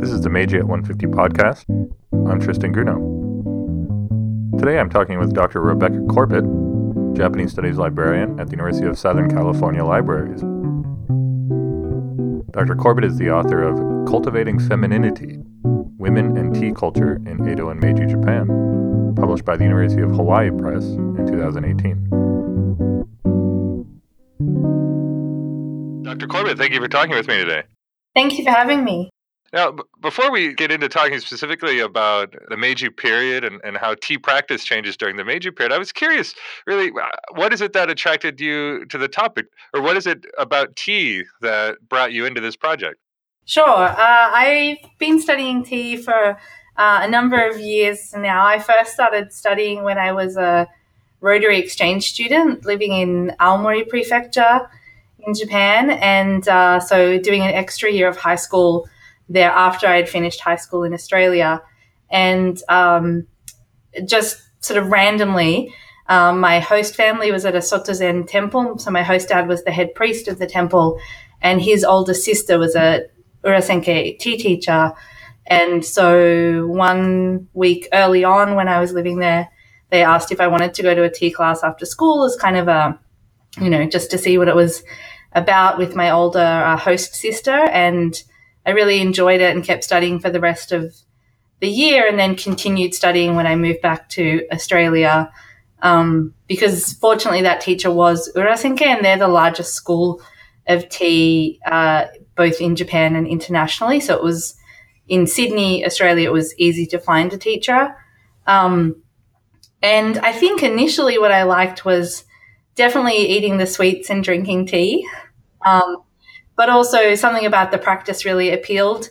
This is the Meiji at 150 podcast. I'm Tristan Grunow. Today I'm talking with Dr. Rebecca Corbett, Japanese Studies librarian at the University of Southern California Libraries. Dr. Corbett is the author of Cultivating Femininity Women and Tea Culture in Edo and Meiji Japan, published by the University of Hawaii Press in 2018. Dr. Corbett, thank you for talking with me today. Thank you for having me. Now, b- before we get into talking specifically about the Meiji period and, and how tea practice changes during the Meiji period, I was curious, really, uh, what is it that attracted you to the topic? Or what is it about tea that brought you into this project? Sure. Uh, I've been studying tea for uh, a number of years now. I first started studying when I was a Rotary exchange student living in Aomori Prefecture in Japan. And uh, so doing an extra year of high school there after I had finished high school in Australia. And um, just sort of randomly, um, my host family was at a Soto Zen temple. So my host dad was the head priest of the temple, and his older sister was a Urasenke tea teacher. And so one week early on when I was living there, they asked if I wanted to go to a tea class after school as kind of a, you know, just to see what it was about with my older uh, host sister. And I really enjoyed it and kept studying for the rest of the year and then continued studying when I moved back to Australia. Um, because fortunately, that teacher was Urasenke, and they're the largest school of tea, uh, both in Japan and internationally. So it was in Sydney, Australia, it was easy to find a teacher. Um, and I think initially what I liked was definitely eating the sweets and drinking tea. Um, but also something about the practice really appealed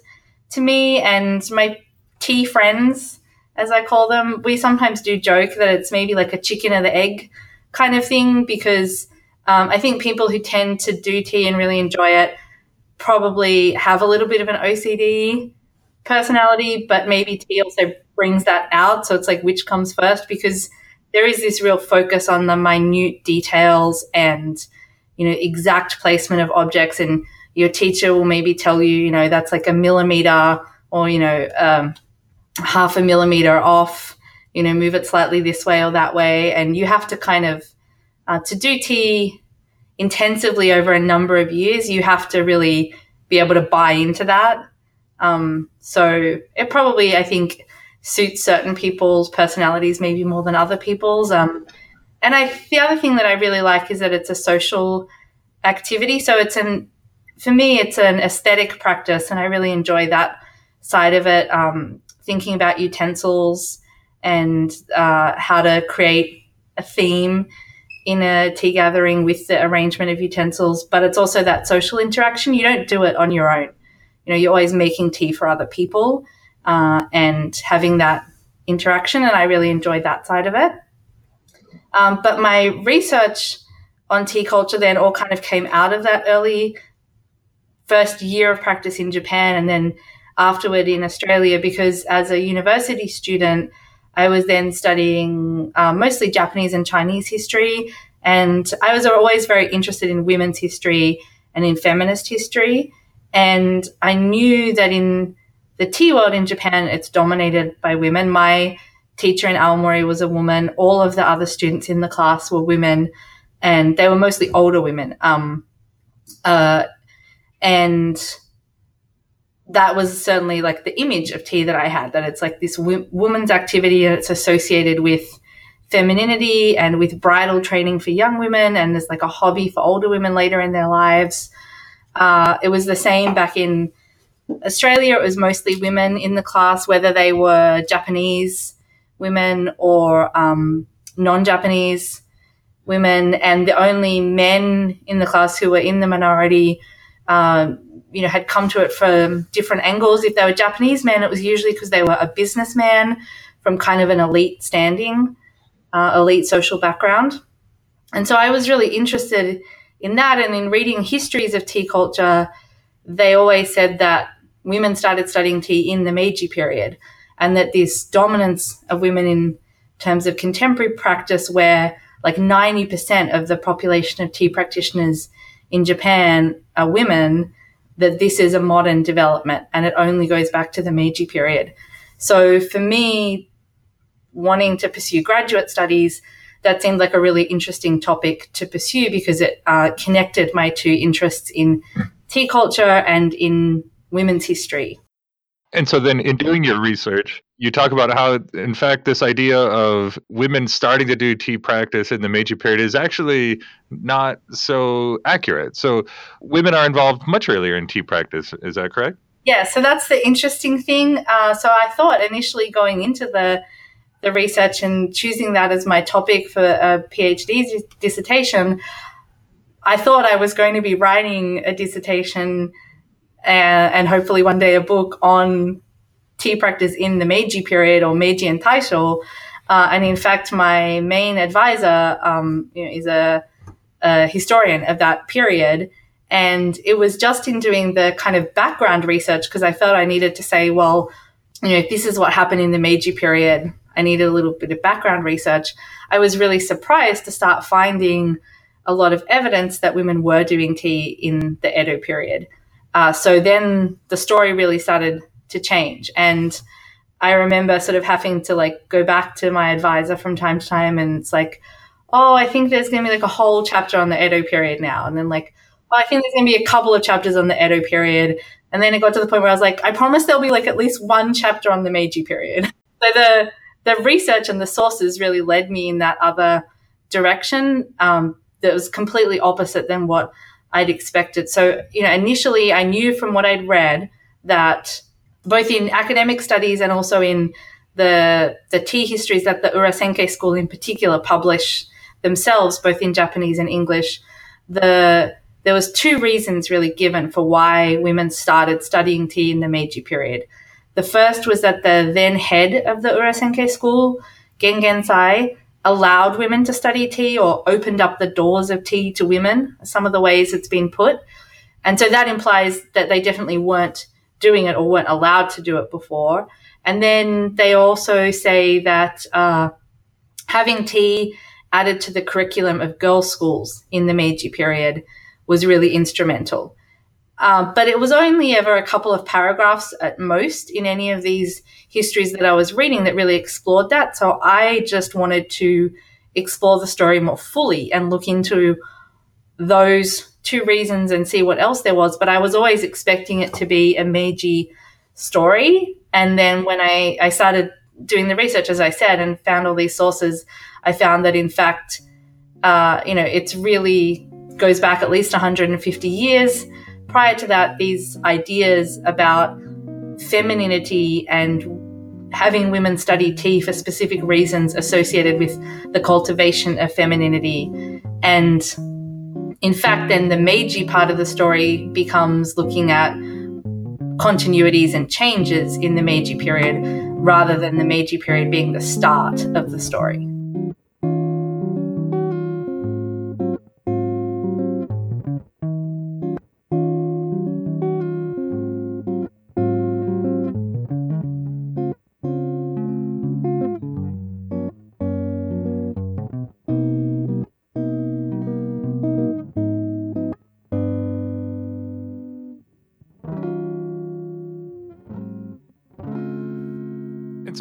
to me and my tea friends, as I call them. We sometimes do joke that it's maybe like a chicken or the egg kind of thing because um, I think people who tend to do tea and really enjoy it probably have a little bit of an OCD personality, but maybe tea also brings that out. So it's like which comes first because there is this real focus on the minute details and you know exact placement of objects and your teacher will maybe tell you, you know, that's like a millimeter or, you know, um, half a millimeter off, you know, move it slightly this way or that way. And you have to kind of, uh, to do tea intensively over a number of years, you have to really be able to buy into that. Um, so it probably, I think, suits certain people's personalities maybe more than other people's. Um, and I, the other thing that I really like is that it's a social activity. So it's an for me, it's an aesthetic practice, and I really enjoy that side of it. Um, thinking about utensils and uh, how to create a theme in a tea gathering with the arrangement of utensils, but it's also that social interaction. You don't do it on your own. You know, you're always making tea for other people uh, and having that interaction, and I really enjoyed that side of it. Um, but my research on tea culture then all kind of came out of that early first year of practice in Japan and then afterward in Australia because as a university student, I was then studying um, mostly Japanese and Chinese history. And I was always very interested in women's history and in feminist history. And I knew that in the tea world in Japan, it's dominated by women. My teacher in Aomori was a woman. All of the other students in the class were women, and they were mostly older women. Um, uh, and that was certainly like the image of tea that I had that it's like this w- woman's activity and it's associated with femininity and with bridal training for young women and there's like a hobby for older women later in their lives. Uh, it was the same back in Australia. It was mostly women in the class, whether they were Japanese women or um, non Japanese women. And the only men in the class who were in the minority uh, you know, had come to it from different angles. If they were Japanese men, it was usually because they were a businessman from kind of an elite standing, uh, elite social background. And so I was really interested in that. And in reading histories of tea culture, they always said that women started studying tea in the Meiji period and that this dominance of women in terms of contemporary practice, where like 90% of the population of tea practitioners in Japan are women that this is a modern development and it only goes back to the Meiji period. So for me, wanting to pursue graduate studies, that seemed like a really interesting topic to pursue because it uh, connected my two interests in tea culture and in women's history. And so then in doing your research, you talk about how, in fact, this idea of women starting to do tea practice in the Meiji period is actually not so accurate. So women are involved much earlier in tea practice. Is that correct? Yeah, so that's the interesting thing. Uh, so I thought initially going into the the research and choosing that as my topic for a PhD dissertation, I thought I was going to be writing a dissertation and, and hopefully one day a book on tea practice in the Meiji period or Meiji and Taisho. Uh, and in fact, my main advisor um, you know, is a, a historian of that period. And it was just in doing the kind of background research because I felt I needed to say, well, you know, if this is what happened in the Meiji period, I needed a little bit of background research. I was really surprised to start finding a lot of evidence that women were doing tea in the Edo period. Uh, so then the story really started to change. And I remember sort of having to like go back to my advisor from time to time and it's like, oh, I think there's going to be like a whole chapter on the Edo period now. And then like, oh, I think there's going to be a couple of chapters on the Edo period. And then it got to the point where I was like, I promise there'll be like at least one chapter on the Meiji period. So the the research and the sources really led me in that other direction um, that was completely opposite than what I'd expected. So, you know, initially I knew from what I'd read that both in academic studies and also in the the tea histories that the Urasenke school in particular publish themselves, both in Japanese and English, the there was two reasons really given for why women started studying tea in the Meiji period. The first was that the then head of the Urasenke school, Gengen Sai, allowed women to study tea or opened up the doors of tea to women, some of the ways it's been put. And so that implies that they definitely weren't doing it or weren't allowed to do it before. And then they also say that uh, having tea added to the curriculum of girls' schools in the Meiji period was really instrumental. Um, but it was only ever a couple of paragraphs at most in any of these histories that I was reading that really explored that. So I just wanted to explore the story more fully and look into those two reasons and see what else there was. But I was always expecting it to be a Meiji story. And then when I, I started doing the research, as I said, and found all these sources, I found that in fact, uh, you know, it's really goes back at least 150 years prior to that, these ideas about femininity and having women study tea for specific reasons associated with the cultivation of femininity. And in fact, then the Meiji part of the story becomes looking at continuities and changes in the Meiji period rather than the Meiji period being the start of the story.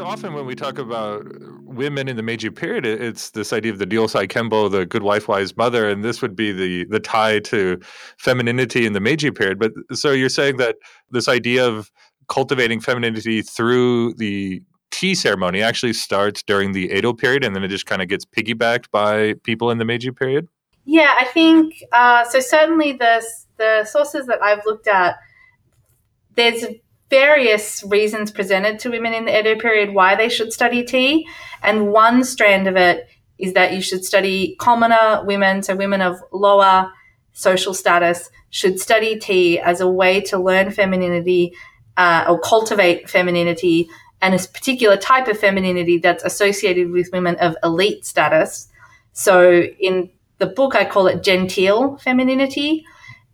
Often when we talk about women in the Meiji period, it's this idea of the Ryosai Kembo, the good wife, wise mother, and this would be the the tie to femininity in the Meiji period. But so you're saying that this idea of cultivating femininity through the tea ceremony actually starts during the Edo period, and then it just kind of gets piggybacked by people in the Meiji period. Yeah, I think uh, so. Certainly, the the sources that I've looked at, there's various reasons presented to women in the Edo period why they should study tea. And one strand of it is that you should study commoner women, so women of lower social status, should study tea as a way to learn femininity uh, or cultivate femininity and a particular type of femininity that's associated with women of elite status. So in the book, I call it genteel femininity.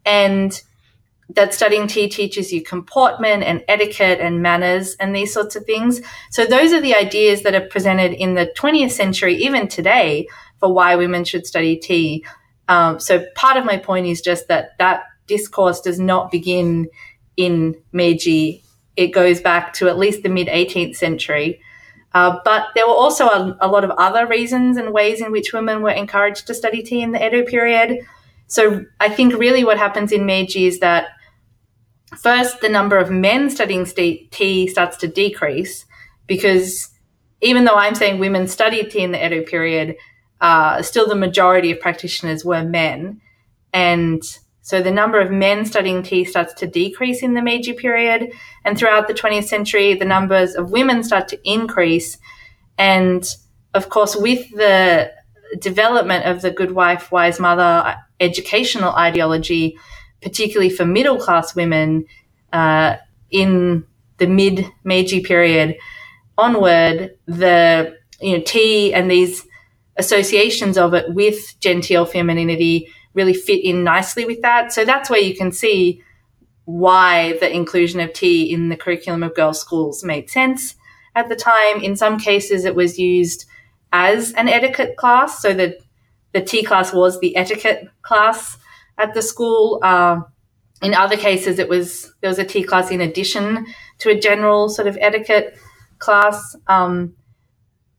And that studying tea teaches you comportment and etiquette and manners and these sorts of things. So those are the ideas that are presented in the 20th century, even today, for why women should study tea. Um, so part of my point is just that that discourse does not begin in Meiji. It goes back to at least the mid 18th century. Uh, but there were also a, a, lot of other reasons and ways in which women were encouraged to study tea in the Edo period. So I think really what happens in Meiji is that first the number of men studying tea starts to decrease because even though I'm saying women studied tea in the Edo period, uh, still the majority of practitioners were men. And so the number of men studying tea starts to decrease in the Meiji period. And throughout the 20th century, the numbers of women start to increase. And of course, with the development of the good wife, wise mother educational ideology, particularly for middle class women uh, in the mid Meiji period onward, the you know tea and these associations of it with genteel femininity really fit in nicely with that. So that's where you can see why the inclusion of tea in the curriculum of girls' schools made sense at the time. In some cases, it was used as an etiquette class, so that the tea class was the etiquette class at the school. Uh, in other cases, it was there was a tea class in addition to a general sort of etiquette class. Um,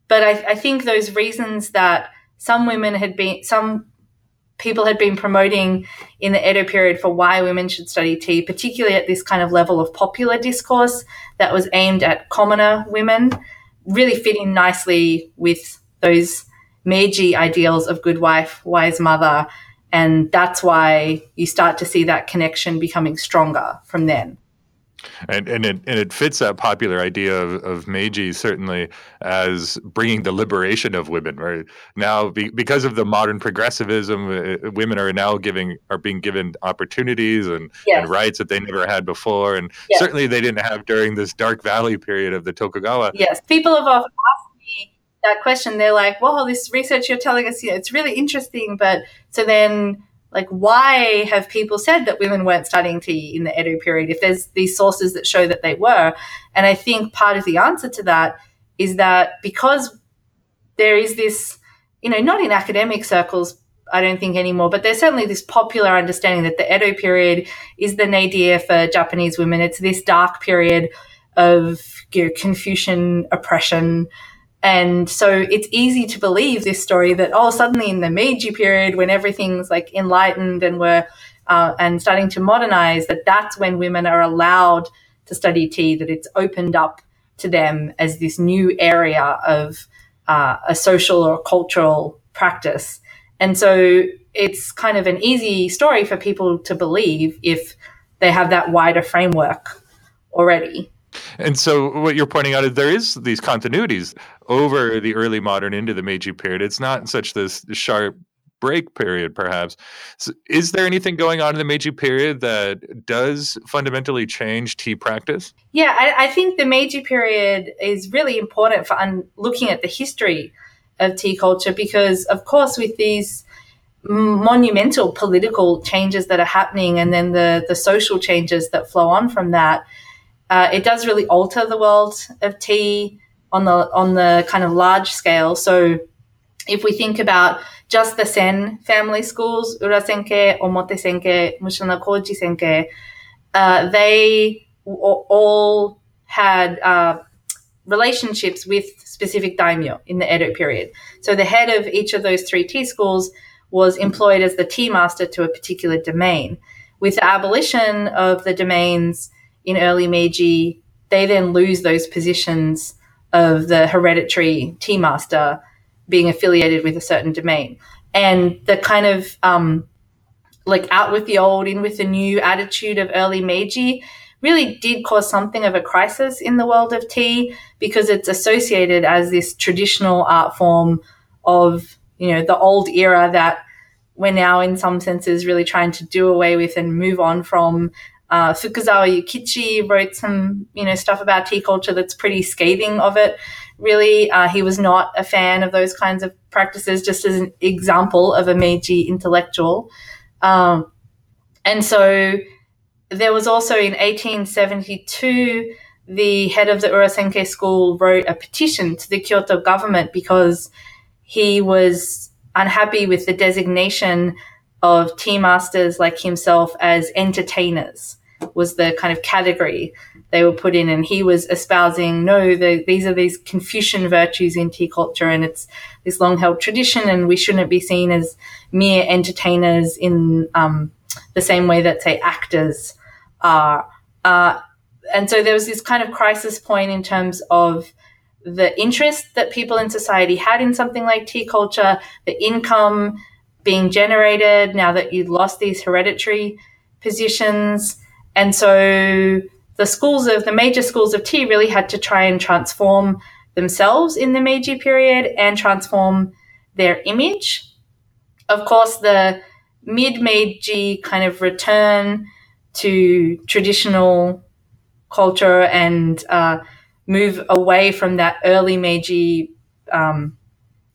but I, I think those reasons that some women had been some people had been promoting in the Edo period for why women should study tea, particularly at this kind of level of popular discourse that was aimed at commoner women, really fit in nicely with those Meiji ideals of good wife, wise mother. And that's why you start to see that connection becoming stronger from then and and it and it fits that popular idea of, of Meiji certainly as bringing the liberation of women. Right now, be, because of the modern progressivism, uh, women are now giving are being given opportunities and, yes. and rights that they never had before, and yes. certainly they didn't have during this dark valley period of the Tokugawa. Yes, people have often asked that question. They're like, "Well, this research you're telling us, you know, it's really interesting, but so then." like why have people said that women weren't studying tea in the Edo period if there's these sources that show that they were? And I think part of the answer to that is that because there is this, you know, not in academic circles, I don't think anymore, but there's certainly this popular understanding that the Edo period is the nadir for Japanese women. It's this dark period of you know, Confucian oppression, and so it's easy to believe this story that, oh, suddenly in the Meiji period, when everything's like enlightened and we're, uh, and starting to modernize, that that's when women are allowed to study tea, that it's opened up to them as this new area of uh, a social or cultural practice. And so it's kind of an easy story for people to believe if they have that wider framework already. And so, what you're pointing out is there is these continuities over the early modern into the Meiji period. It's not such this sharp break period, perhaps. So is there anything going on in the Meiji period that does fundamentally change tea practice? Yeah, I, I think the Meiji period is really important for un- looking at the history of tea culture because, of course, with these monumental political changes that are happening and then the, the social changes that flow on from that, uh, it does really alter the world of tea on the on the kind of large scale. So if we think about just the Sen family schools, Urasenke, Omotesenke, Mushanokoji Senke, uh, they all had uh, relationships with specific daimyo in the Edo period. So the head of each of those three tea schools was employed as the tea master to a particular domain. With the abolition of the domains, in early Meiji, they then lose those positions of the hereditary tea master being affiliated with a certain domain. And the kind of um, like out with the old, in with the new attitude of early Meiji really did cause something of a crisis in the world of tea because it's associated as this traditional art form of, you know, the old era that we're now in some senses really trying to do away with and move on from uh, Fukuzawa Yukichi wrote some, you know, stuff about tea culture that's pretty scathing of it. Really, uh, he was not a fan of those kinds of practices. Just as an example of a Meiji intellectual, um, and so there was also in 1872 the head of the Urasenke school wrote a petition to the Kyoto government because he was unhappy with the designation of tea masters like himself as entertainers was the kind of category they were put in. And he was espousing no the, these are these confucian virtues in tea culture and it's this long held tradition and we shouldn't be seen as mere entertainers in um, the same way that say actors are. Uh, and so there was this kind of crisis point in terms of the interest that people in society had in something like tea culture, the income being generated now that you'd lost these hereditary positions. And so the schools of the major schools of tea really had to try and transform themselves in the Meiji period and transform their image. Of course, the mid Meiji kind of return to traditional culture and uh, move away from that early Meiji um,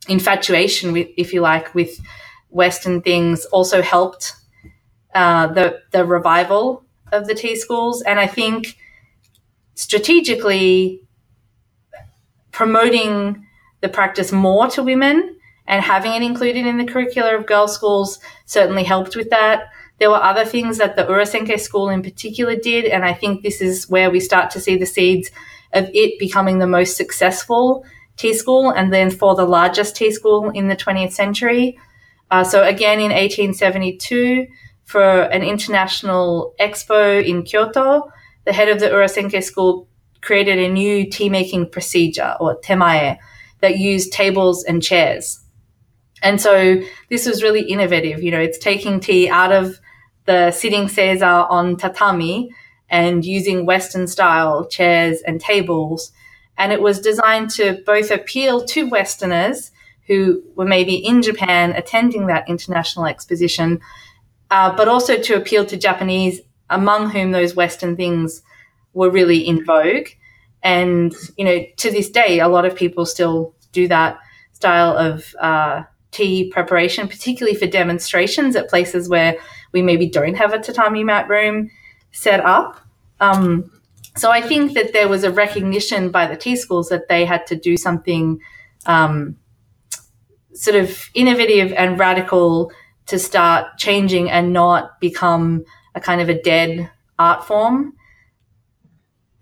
infatuation, with, if you like, with Western things also helped uh, the the revival of the tea schools, and I think strategically promoting the practice more to women and having it included in the curricula of girls' schools certainly helped with that. There were other things that the Urasenke school in particular did, and I think this is where we start to see the seeds of it becoming the most successful tea school and then for the largest tea school in the 20th century. Uh, so again, in 1872, for an international expo in Kyoto, the head of the Urasenke school created a new tea making procedure or temae that used tables and chairs. And so this was really innovative. You know, it's taking tea out of the sitting seiza on tatami and using Western style chairs and tables. And it was designed to both appeal to Westerners who were maybe in Japan attending that international exposition, uh, but also to appeal to Japanese, among whom those Western things were really in vogue. And, you know, to this day, a lot of people still do that style of uh, tea preparation, particularly for demonstrations at places where we maybe don't have a tatami mat room set up. Um, so I think that there was a recognition by the tea schools that they had to do something um, sort of innovative and radical to start changing and not become a kind of a dead art form.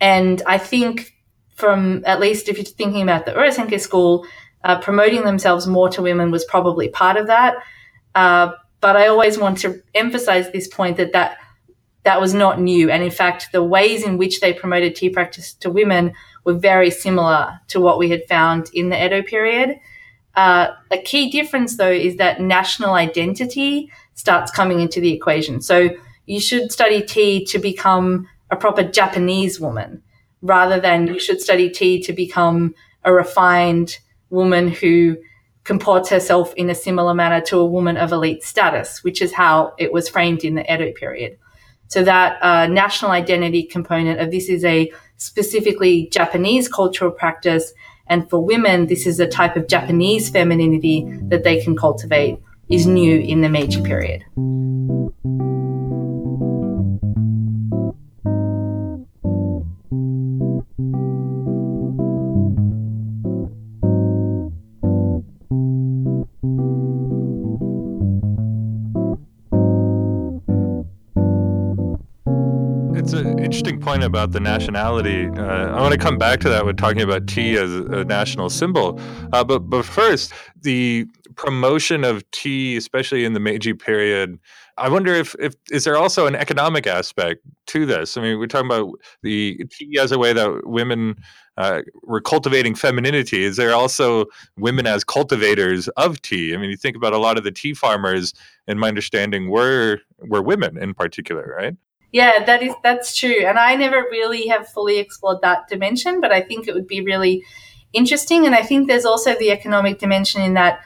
And I think from at least if you're thinking about the Urasenke school, uh, promoting themselves more to women was probably part of that. Uh, but I always want to emphasize this point that that that was not new. And in fact, the ways in which they promoted tea practice to women were very similar to what we had found in the Edo period. Uh, a key difference, though, is that national identity starts coming into the equation. So you should study tea to become a proper Japanese woman rather than you should study tea to become a refined woman who comports herself in a similar manner to a woman of elite status, which is how it was framed in the Edo period. So that uh, national identity component of this is a specifically Japanese cultural practice. And for women, this is a type of Japanese femininity that they can cultivate is new in the Meiji period. Point about the nationality. Uh, I want to come back to that with talking about tea as a national symbol. Uh, but but first, the promotion of tea, especially in the Meiji period, I wonder if if is there also an economic aspect to this? I mean, we're talking about the tea as a way that women uh, were cultivating femininity. Is there also women as cultivators of tea? I mean, you think about a lot of the tea farmers, in my understanding, were were women in particular, right? Yeah, that is that's true. And I never really have fully explored that dimension, but I think it would be really interesting. And I think there's also the economic dimension in that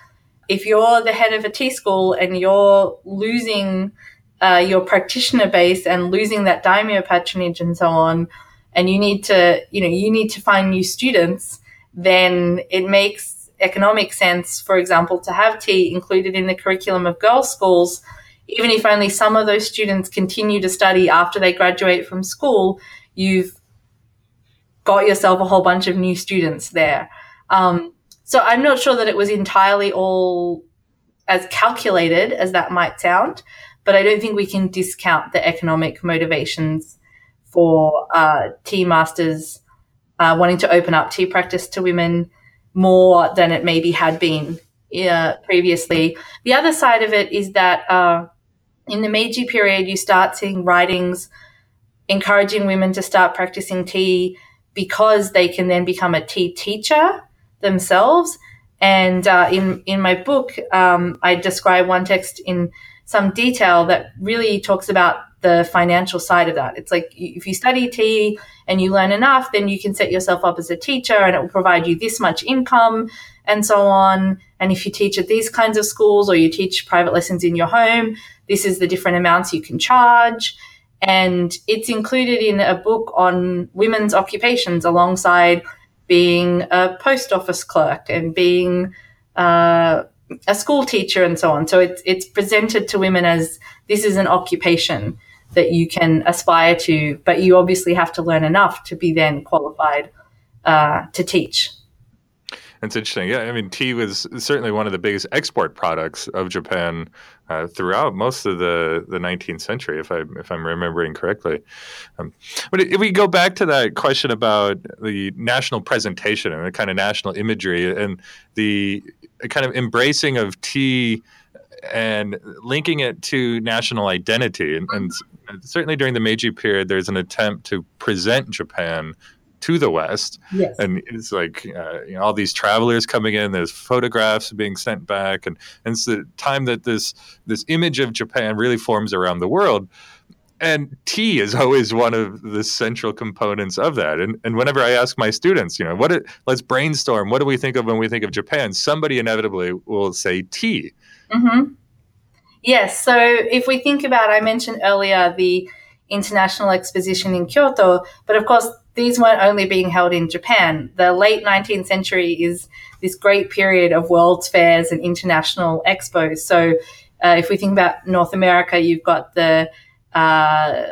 if you're the head of a tea school and you're losing uh, your practitioner base and losing that daimyo patronage and so on, and you need to, you know, you need to find new students, then it makes economic sense, for example, to have tea included in the curriculum of girls' schools even if only some of those students continue to study after they graduate from school, you've got yourself a whole bunch of new students there. Um, so I'm not sure that it was entirely all as calculated as that might sound, but I don't think we can discount the economic motivations for uh, tea masters uh, wanting to open up tea practice to women more than it maybe had been uh, previously. The other side of it is that uh, in the Meiji period, you start seeing writings encouraging women to start practicing tea because they can then become a tea teacher themselves. And uh, in in my book, um, I describe one text in some detail that really talks about the financial side of that. It's like if you study tea and you learn enough, then you can set yourself up as a teacher, and it will provide you this much income and so on. And if you teach at these kinds of schools or you teach private lessons in your home, this is the different amounts you can charge. And it's included in a book on women's occupations alongside being a post office clerk and being uh, a school teacher and so on. So it's, it's presented to women as this is an occupation that you can aspire to, but you obviously have to learn enough to be then qualified uh, to teach. That's interesting. Yeah, I mean, tea was certainly one of the biggest export products of Japan uh, throughout most of the, the 19th century, if I if I'm remembering correctly. Um, but if we go back to that question about the national presentation and the kind of national imagery and the kind of embracing of tea and linking it to national identity, and, and certainly during the Meiji period, there's an attempt to present Japan to the West. Yes. And it's like uh, you know, all these travelers coming in. There's photographs being sent back, and, and it's the time that this this image of Japan really forms around the world. And tea is always one of the central components of that. And, and whenever I ask my students, you know, what it, let's brainstorm. What do we think of when we think of Japan? Somebody inevitably will say tea. Mm-hmm. Yes. So if we think about, I mentioned earlier the International Exposition in Kyoto, but of course these weren't only being held in Japan. The late 19th century is this great period of world's fairs and international expos. So, uh, if we think about North America, you've got the uh,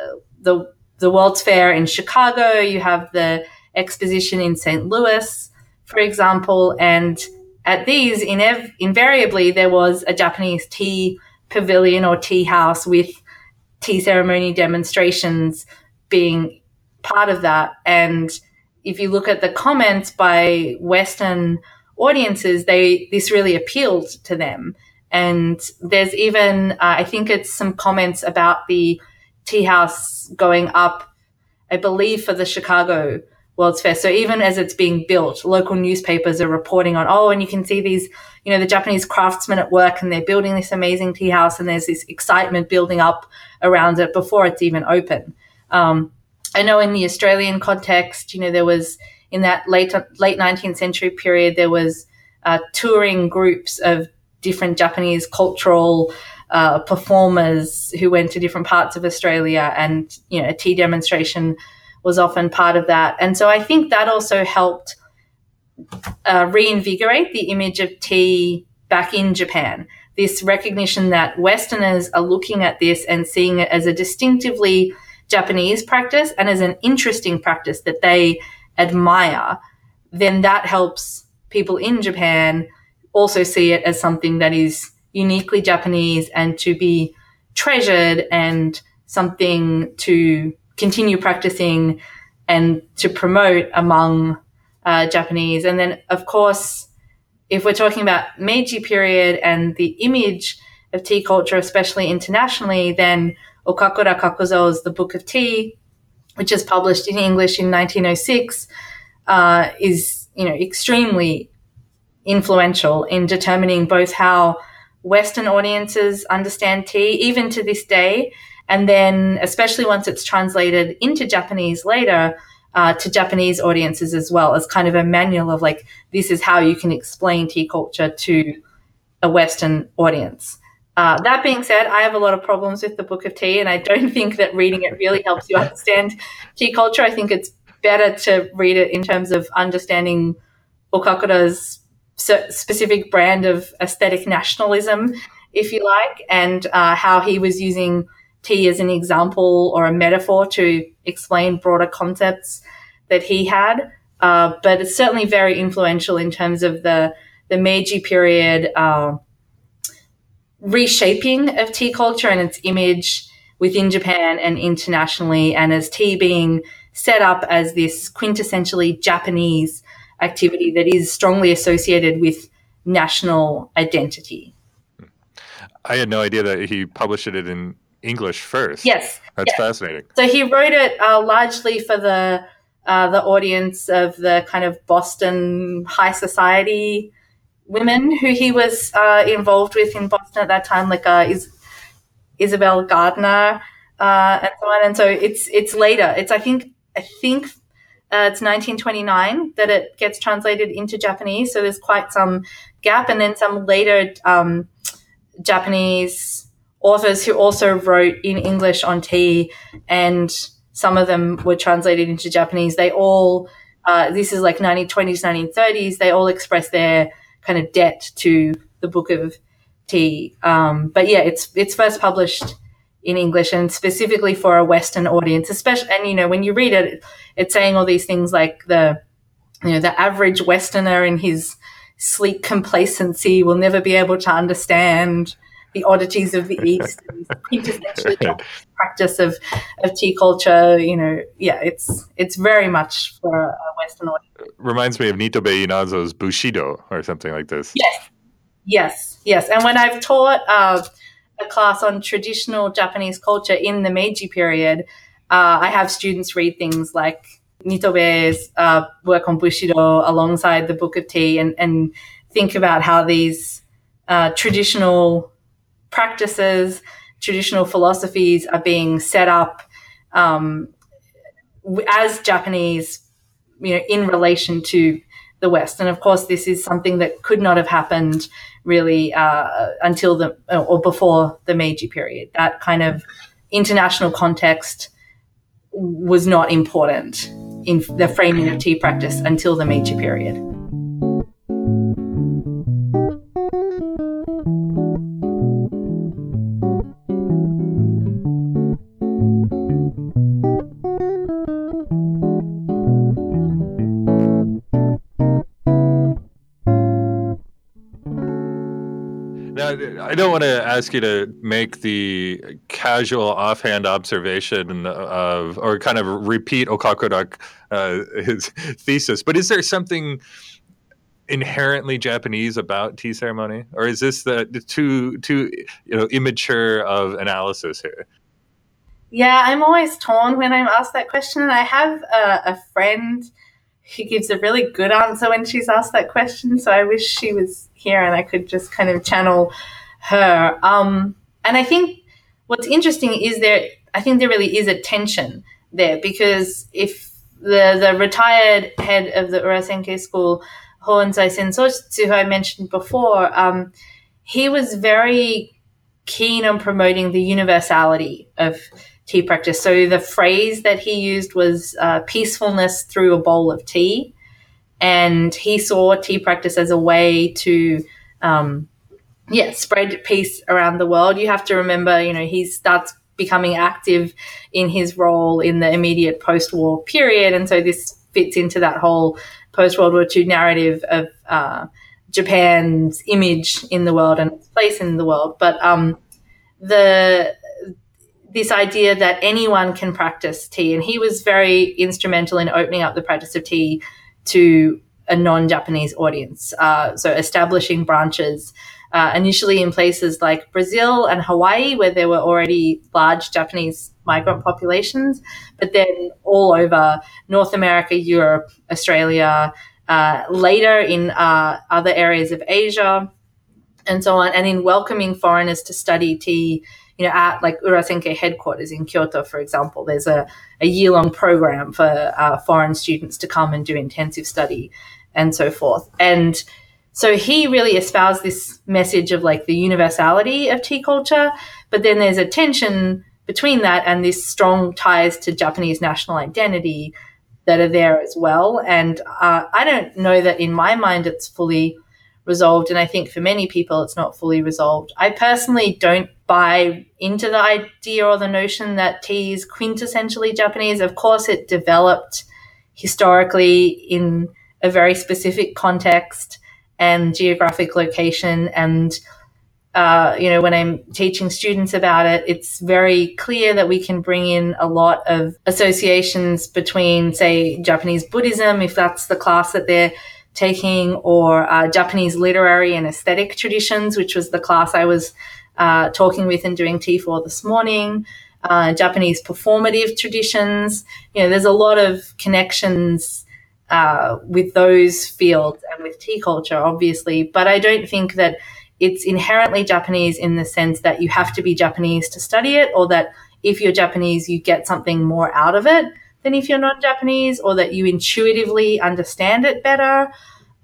the the World's Fair in Chicago. You have the exposition in St. Louis, for example, and at these, inev- invariably, there was a Japanese tea pavilion or tea house with tea ceremony demonstrations being part of that. And if you look at the comments by Western audiences, they this really appealed to them. And there's even, uh, I think it's some comments about the tea house going up, I believe, for the Chicago World's Fair. So even as it's being built, local newspapers are reporting on, oh, and you can see these, you know, the Japanese craftsmen at work and they're building this amazing tea house and there's this excitement building up around it before it's even open. Um, I know in the Australian context, you know, there was in that late late 19th century period, there was uh, touring groups of different Japanese cultural uh, performers who went to different parts of Australia, and you know, a tea demonstration was often part of that. And so I think that also helped uh, reinvigorate the image of tea back in Japan. This recognition that Westerners are looking at this and seeing it as a distinctively Japanese practice and as an interesting practice that they admire, then that helps people in Japan also see it as something that is uniquely Japanese and to be treasured and something to continue practicing and to promote among uh, Japanese. And then, of course, if we're talking about Meiji period and the image of tea culture, especially internationally, then Okakura Kakuzo's The Book of Tea, which is published in English in 1906, uh, is you know extremely influential in determining both how Western audiences understand tea, even to this day, and then especially once it's translated into Japanese later. Uh, to Japanese audiences as well as kind of a manual of like this is how you can explain tea culture to a Western audience. Uh, that being said, I have a lot of problems with the Book of Tea, and I don't think that reading it really helps you understand tea culture. I think it's better to read it in terms of understanding Okakura's specific brand of aesthetic nationalism, if you like, and uh, how he was using tea as an example or a metaphor to explain broader concepts that he had. Uh, but it's certainly very influential in terms of the the Meiji period. Reshaping of tea culture and its image within Japan and internationally, and as tea being set up as this quintessentially Japanese activity that is strongly associated with national identity. I had no idea that he published it in English first. Yes, that's yes. fascinating. So he wrote it uh, largely for the uh, the audience of the kind of Boston high society women who he was uh, involved with in Boston at that time, like uh, is Isabel Gardner uh, and so on. And so it's it's later. It's I think I think uh, it's 1929 that it gets translated into Japanese. So there's quite some gap, and then some later um, Japanese authors who also wrote in English on tea, and some of them were translated into Japanese. They all uh, this is like 1920s, 1930s. They all express their kind of debt to the Book of Tea. Um, but yeah, it's it's first published in English and specifically for a Western audience, especially, and you know, when you read it, it's saying all these things like the, you know, the average Westerner in his sleek complacency will never be able to understand the oddities of the East, quintessentially practice of, of tea culture. You know, yeah, it's it's very much for a Western audience. Reminds me of Nitobe Inazo's Bushido or something like this. Yes, yes, yes. And when I've taught uh, a class on traditional Japanese culture in the Meiji period, uh, I have students read things like Nitobe's uh, work on Bushido alongside the Book of Tea and, and think about how these uh, traditional practices, traditional philosophies are being set up um, as Japanese, you know, in relation to the West. And of course, this is something that could not have happened really uh, until the or before the Meiji period. That kind of international context was not important in the framing of tea practice until the Meiji period. Don't want to ask you to make the casual offhand observation of, or kind of repeat Okakurak, uh, his thesis, but is there something inherently Japanese about tea ceremony, or is this the, too too you know immature of analysis here? Yeah, I'm always torn when I'm asked that question. I have a, a friend who gives a really good answer when she's asked that question, so I wish she was here and I could just kind of channel her. Um, and I think what's interesting is there, I think there really is a tension there because if the, the retired head of the Urasenke school, Hounsai Sen Soshitsu, who I mentioned before, um, he was very keen on promoting the universality of tea practice. So the phrase that he used was uh, peacefulness through a bowl of tea. And he saw tea practice as a way to um, yeah, spread peace around the world. You have to remember, you know, he starts becoming active in his role in the immediate post war period. And so this fits into that whole post World War II narrative of uh, Japan's image in the world and its place in the world. But um, the this idea that anyone can practice tea, and he was very instrumental in opening up the practice of tea to a non-Japanese audience. Uh, so establishing branches uh, initially in places like Brazil and Hawaii, where there were already large Japanese migrant populations, but then all over North America, Europe, Australia, uh, later in uh, other areas of Asia, and so on, and in welcoming foreigners to study tea. You know, at like Urasenke headquarters in Kyoto, for example, there's a, a year long program for uh, foreign students to come and do intensive study and so forth. And so he really espoused this message of like the universality of tea culture, but then there's a tension between that and this strong ties to Japanese national identity that are there as well. And uh, I don't know that in my mind it's fully resolved. And I think for many people it's not fully resolved. I personally don't buy into the idea or the notion that tea is quintessentially Japanese. Of course, it developed historically in a very specific context and geographic location and uh, you know, when I'm teaching students about it, it's very clear that we can bring in a lot of associations between, say, Japanese Buddhism, if that's the class that they're taking, or uh, Japanese literary and aesthetic traditions, which was the class I was uh, talking with and doing tea for this morning. Uh, Japanese performative traditions. You know, there's a lot of connections uh, with those fields and with tea culture, obviously. But I don't think that it's inherently Japanese in the sense that you have to be Japanese to study it, or that if you're Japanese, you get something more out of it than if you're not Japanese, or that you intuitively understand it better,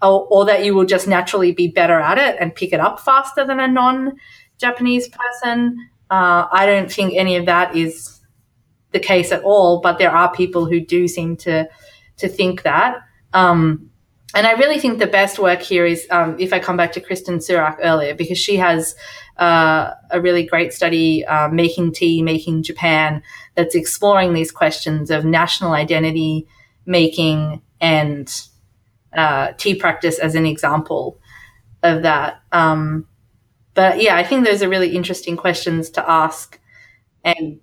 or, or that you will just naturally be better at it and pick it up faster than a non Japanese person. Uh, I don't think any of that is the case at all, but there are people who do seem to to think that. Um, and I really think the best work here is um, if I come back to Kristin Surak earlier, because she has uh, a really great study, uh, Making Tea, Making Japan, that's exploring these questions of national identity making and uh, tea practice as an example of that. Um, but yeah, I think those are really interesting questions to ask and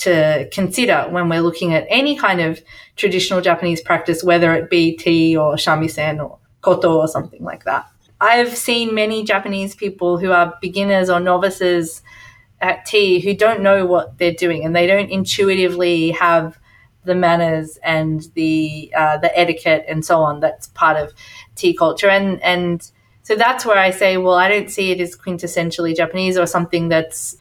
to consider when we're looking at any kind of traditional Japanese practice, whether it be tea or shamisen or koto or something like that. I've seen many Japanese people who are beginners or novices at tea who don't know what they're doing and they don't intuitively have the manners and the uh, the etiquette and so on that's part of tea culture and and so that's where I say well I don't see it as quintessentially Japanese or something that's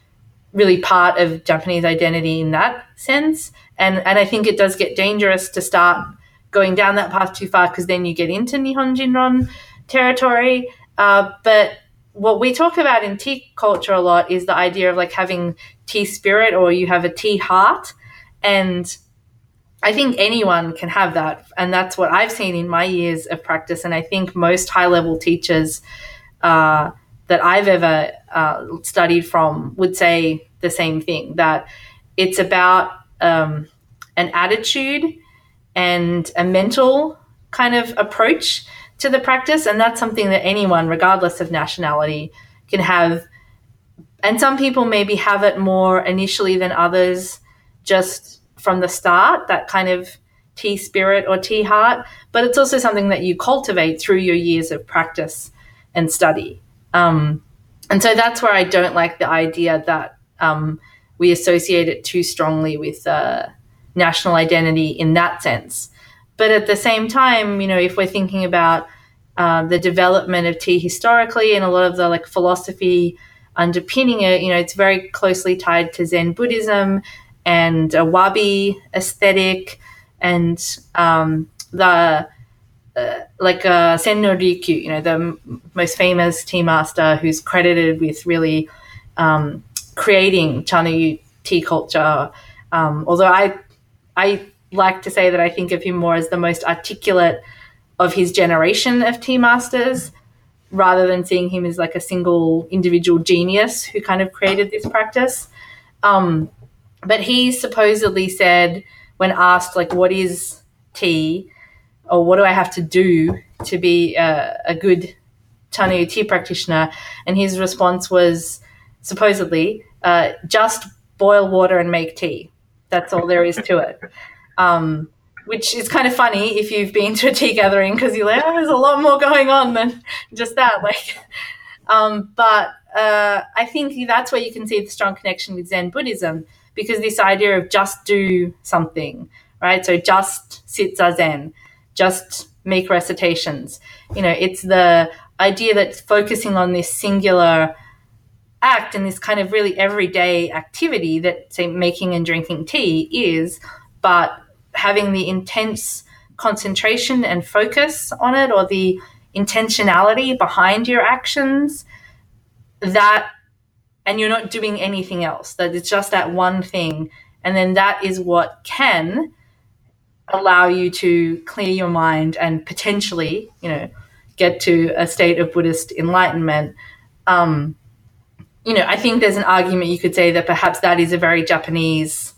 really part of Japanese identity in that sense. And and I think it does get dangerous to start going down that path too far because then you get into Nihonjinron territory. Uh, but what we talk about in tea culture a lot is the idea of like having tea spirit or you have a tea heart. And I think anyone can have that. And that's what I've seen in my years of practice. And I think most high level teachers uh, that I've ever uh, studied from would say the same thing that it's about um, an attitude and a mental kind of approach to the practice. And that's something that anyone, regardless of nationality, can have. And some people maybe have it more initially than others, just from the start, that kind of tea spirit or tea heart. But it's also something that you cultivate through your years of practice and study. Um, and so that's where I don't like the idea that um, we associate it too strongly with uh, national identity in that sense. But at the same time, you know, if we're thinking about uh, the development of tea historically and a lot of the like philosophy underpinning it, you know, it's very closely tied to Zen Buddhism and a wabi aesthetic and um, the uh, like uh, Sen no Rikyu, you know, the m- most famous tea master who's credited with really um, creating Chanoyu tea culture. Um, although I, I like to say that I think of him more as the most articulate of his generation of tea masters, rather than seeing him as like a single individual genius who kind of created this practice. Um, but he supposedly said when asked like, "What is tea?" Or what do I have to do to be a, a good Chanoyu tea practitioner? And his response was supposedly uh, just boil water and make tea. That's all there is to it. Um, which is kind of funny if you've been to a tea gathering because you're like, oh, there's a lot more going on than just that. Like, um, but uh, I think that's where you can see the strong connection with Zen Buddhism because this idea of just do something, right? So just sit zazen, just make recitations. You know, it's the idea that focusing on this singular act and this kind of really everyday activity that, say, making and drinking tea is, but having the intense concentration and focus on it or the intentionality behind your actions that and you're not doing anything else that it's just that one thing and then that is what can allow you to clear your mind and potentially, you know, get to a state of Buddhist enlightenment. Um, you know, I think there's an argument you could say that perhaps that is a very Japanese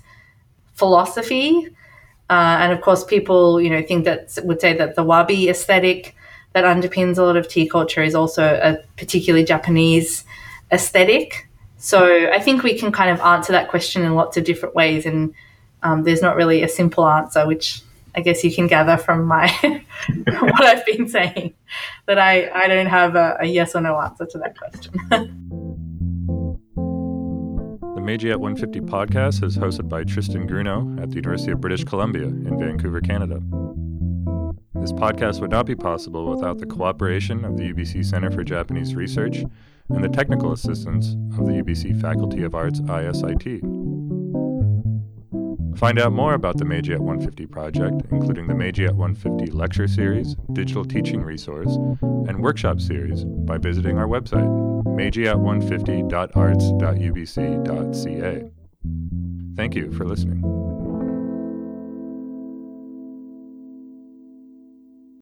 philosophy. Uh, and of course, people, you know, think that would say that the wabi aesthetic that underpins a lot of tea culture is also a particularly Japanese aesthetic. So I think we can kind of answer that question in lots of different ways, and um, there's not really a simple answer, which I guess you can gather from my what I've been saying that I, I don't have a, a yes or no answer to that question. the Meiji at 150 podcast is hosted by Tristan Grunow at the University of British Columbia in Vancouver, Canada. This podcast would not be possible without the cooperation of the UBC Center for Japanese Research and the technical assistance of the UBC Faculty of Arts ISIT. Find out more about the Meiji at 150 project, including the Meiji at 150 lecture series, digital teaching resource, and workshop series by visiting our website, meijiat150.arts.ubc.ca. Thank you for listening.